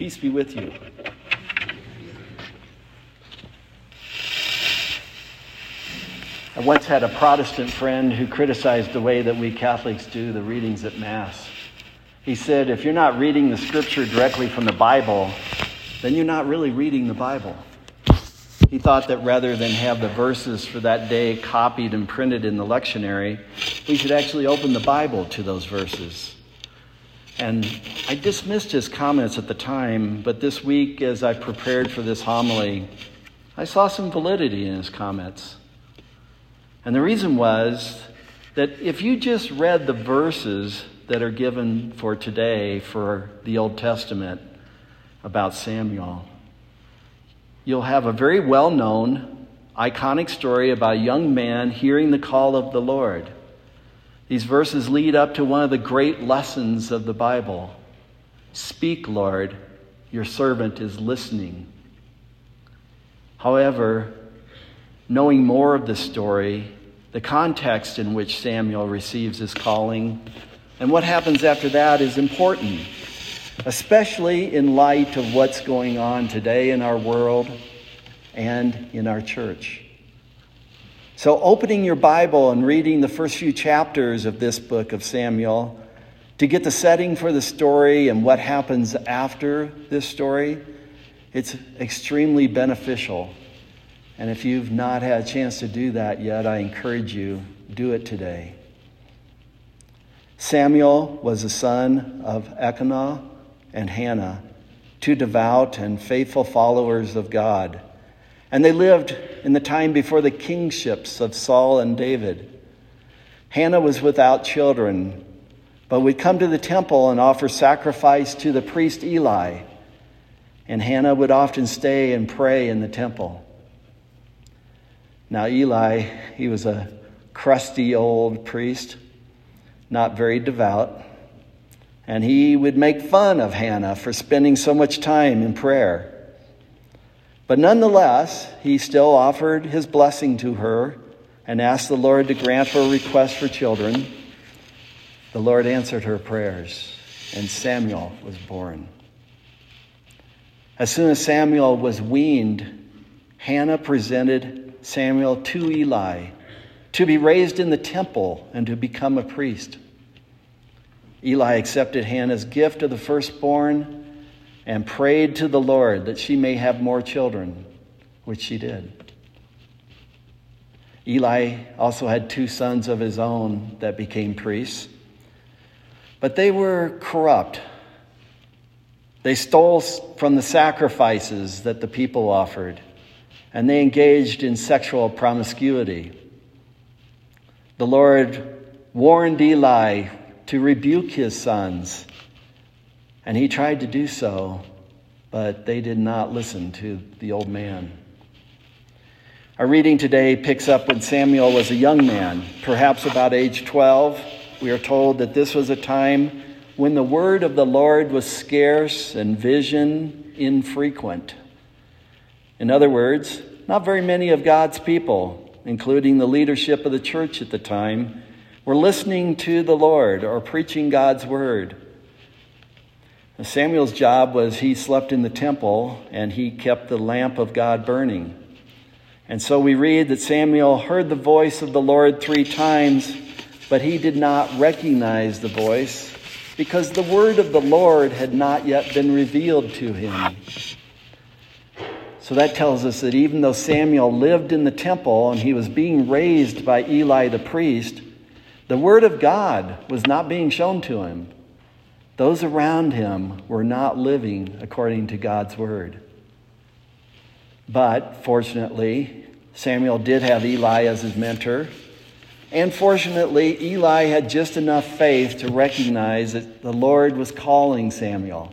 Peace be with you. I once had a Protestant friend who criticized the way that we Catholics do the readings at Mass. He said, if you're not reading the scripture directly from the Bible, then you're not really reading the Bible. He thought that rather than have the verses for that day copied and printed in the lectionary, we should actually open the Bible to those verses. And I dismissed his comments at the time, but this week, as I prepared for this homily, I saw some validity in his comments. And the reason was that if you just read the verses that are given for today for the Old Testament about Samuel, you'll have a very well known, iconic story about a young man hearing the call of the Lord. These verses lead up to one of the great lessons of the Bible Speak, Lord, your servant is listening. However, knowing more of the story, the context in which Samuel receives his calling, and what happens after that is important, especially in light of what's going on today in our world and in our church. So, opening your Bible and reading the first few chapters of this book of Samuel to get the setting for the story and what happens after this story, it's extremely beneficial and if you've not had a chance to do that yet, I encourage you, do it today. Samuel was the son of Elkanah and Hannah, two devout and faithful followers of God. And they lived in the time before the kingships of Saul and David. Hannah was without children, but would come to the temple and offer sacrifice to the priest Eli. And Hannah would often stay and pray in the temple. Now, Eli, he was a crusty old priest, not very devout, and he would make fun of Hannah for spending so much time in prayer. But nonetheless, he still offered his blessing to her and asked the Lord to grant her a request for children. The Lord answered her prayers, and Samuel was born. As soon as Samuel was weaned, Hannah presented Samuel to Eli to be raised in the temple and to become a priest. Eli accepted Hannah's gift of the firstborn and prayed to the Lord that she may have more children, which she did. Eli also had two sons of his own that became priests, but they were corrupt. They stole from the sacrifices that the people offered and they engaged in sexual promiscuity. The Lord warned Eli to rebuke his sons, and he tried to do so, but they did not listen to the old man. Our reading today picks up when Samuel was a young man, perhaps about age 12. We are told that this was a time when the word of the Lord was scarce and vision infrequent. In other words, not very many of God's people, including the leadership of the church at the time, were listening to the Lord or preaching God's word. Samuel's job was he slept in the temple and he kept the lamp of God burning. And so we read that Samuel heard the voice of the Lord three times, but he did not recognize the voice because the word of the Lord had not yet been revealed to him. So that tells us that even though Samuel lived in the temple and he was being raised by Eli the priest, the word of God was not being shown to him. Those around him were not living according to God's word. But fortunately, Samuel did have Eli as his mentor. And fortunately, Eli had just enough faith to recognize that the Lord was calling Samuel.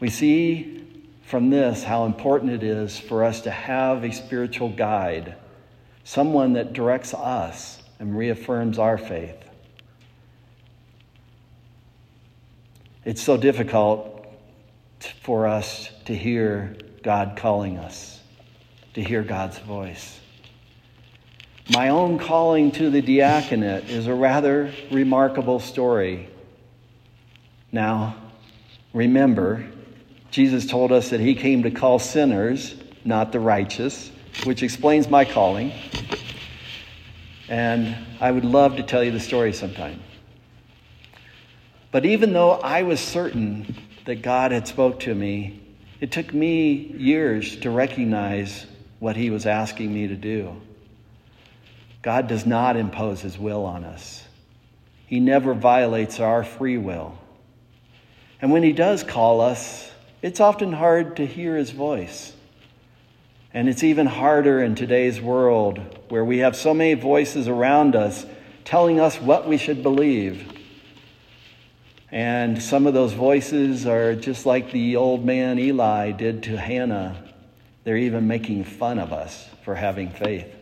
We see from this how important it is for us to have a spiritual guide, someone that directs us and reaffirms our faith. It's so difficult for us to hear God calling us, to hear God's voice. My own calling to the diaconate is a rather remarkable story. Now, remember, Jesus told us that he came to call sinners, not the righteous, which explains my calling. And I would love to tell you the story sometime. But even though I was certain that God had spoke to me, it took me years to recognize what he was asking me to do. God does not impose his will on us. He never violates our free will. And when he does call us, it's often hard to hear his voice. And it's even harder in today's world where we have so many voices around us telling us what we should believe. And some of those voices are just like the old man Eli did to Hannah. They're even making fun of us for having faith.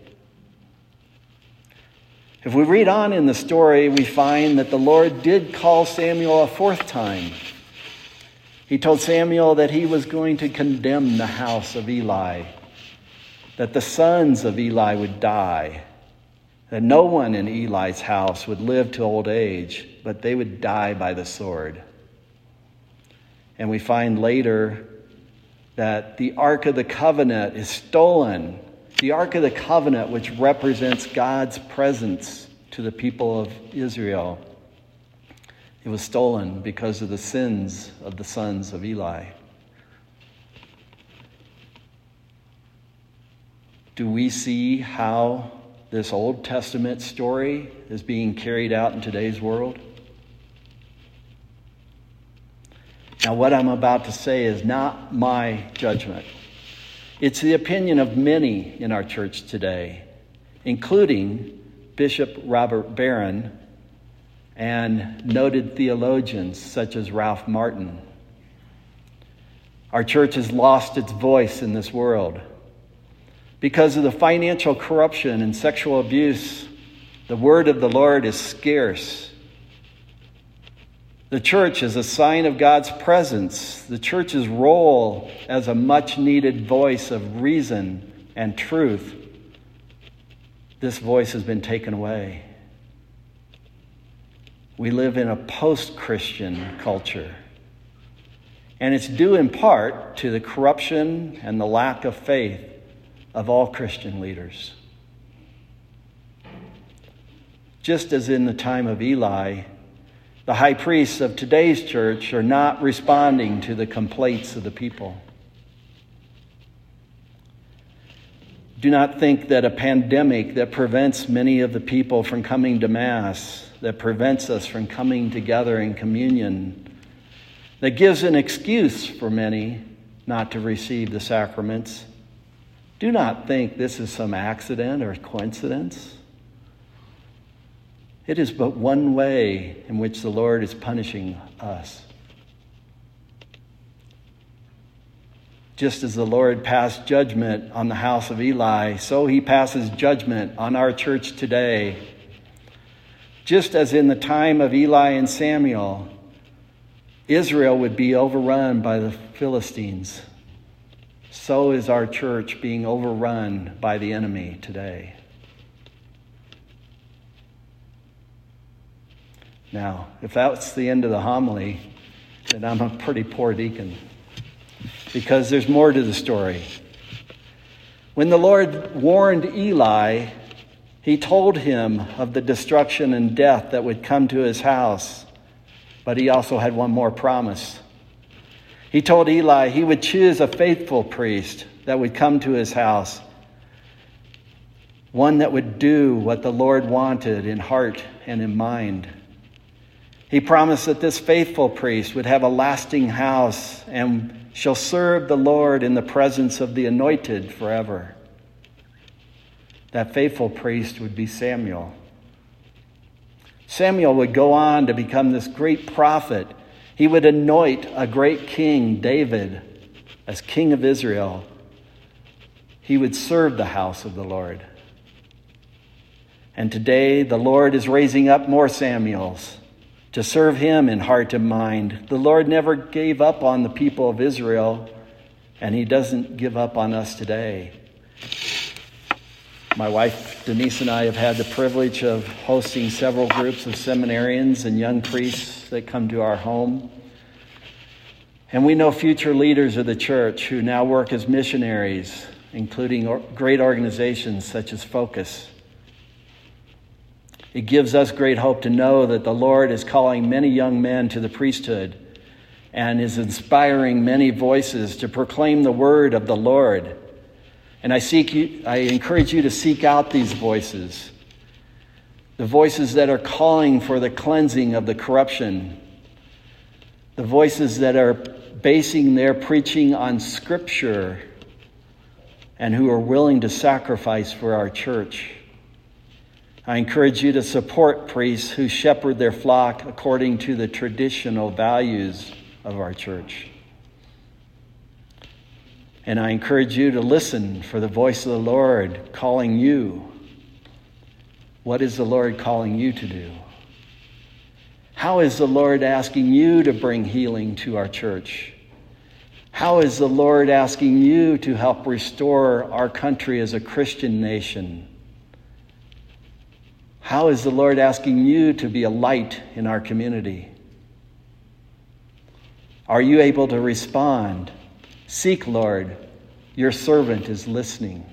If we read on in the story, we find that the Lord did call Samuel a fourth time. He told Samuel that he was going to condemn the house of Eli, that the sons of Eli would die, that no one in Eli's house would live to old age, but they would die by the sword. And we find later that the Ark of the Covenant is stolen. The Ark of the Covenant, which represents God's presence to the people of Israel, it was stolen because of the sins of the sons of Eli. Do we see how this Old Testament story is being carried out in today's world? Now, what I'm about to say is not my judgment. It's the opinion of many in our church today, including Bishop Robert Barron and noted theologians such as Ralph Martin. Our church has lost its voice in this world. Because of the financial corruption and sexual abuse, the word of the Lord is scarce the church is a sign of God's presence. The church's role as a much needed voice of reason and truth. This voice has been taken away. We live in a post Christian culture. And it's due in part to the corruption and the lack of faith of all Christian leaders. Just as in the time of Eli, the high priests of today's church are not responding to the complaints of the people. Do not think that a pandemic that prevents many of the people from coming to Mass, that prevents us from coming together in communion, that gives an excuse for many not to receive the sacraments. Do not think this is some accident or coincidence. It is but one way in which the Lord is punishing us. Just as the Lord passed judgment on the house of Eli, so he passes judgment on our church today. Just as in the time of Eli and Samuel, Israel would be overrun by the Philistines, so is our church being overrun by the enemy today. Now, if that's the end of the homily, then I'm a pretty poor deacon because there's more to the story. When the Lord warned Eli, he told him of the destruction and death that would come to his house, but he also had one more promise. He told Eli he would choose a faithful priest that would come to his house, one that would do what the Lord wanted in heart and in mind. He promised that this faithful priest would have a lasting house and shall serve the Lord in the presence of the anointed forever. That faithful priest would be Samuel. Samuel would go on to become this great prophet. He would anoint a great king, David, as king of Israel. He would serve the house of the Lord. And today, the Lord is raising up more Samuels to serve him in heart and mind. The Lord never gave up on the people of Israel, and he doesn't give up on us today. My wife Denise and I have had the privilege of hosting several groups of seminarians and young priests that come to our home. And we know future leaders of the church who now work as missionaries, including great organizations such as Focus. It gives us great hope to know that the Lord is calling many young men to the priesthood and is inspiring many voices to proclaim the word of the Lord. And I seek you, I encourage you to seek out these voices. The voices that are calling for the cleansing of the corruption. The voices that are basing their preaching on scripture and who are willing to sacrifice for our church. I encourage you to support priests who shepherd their flock according to the traditional values of our church. And I encourage you to listen for the voice of the Lord calling you. What is the Lord calling you to do? How is the Lord asking you to bring healing to our church? How is the Lord asking you to help restore our country as a Christian nation? How is the Lord asking you to be a light in our community? Are you able to respond? Seek, Lord, your servant is listening.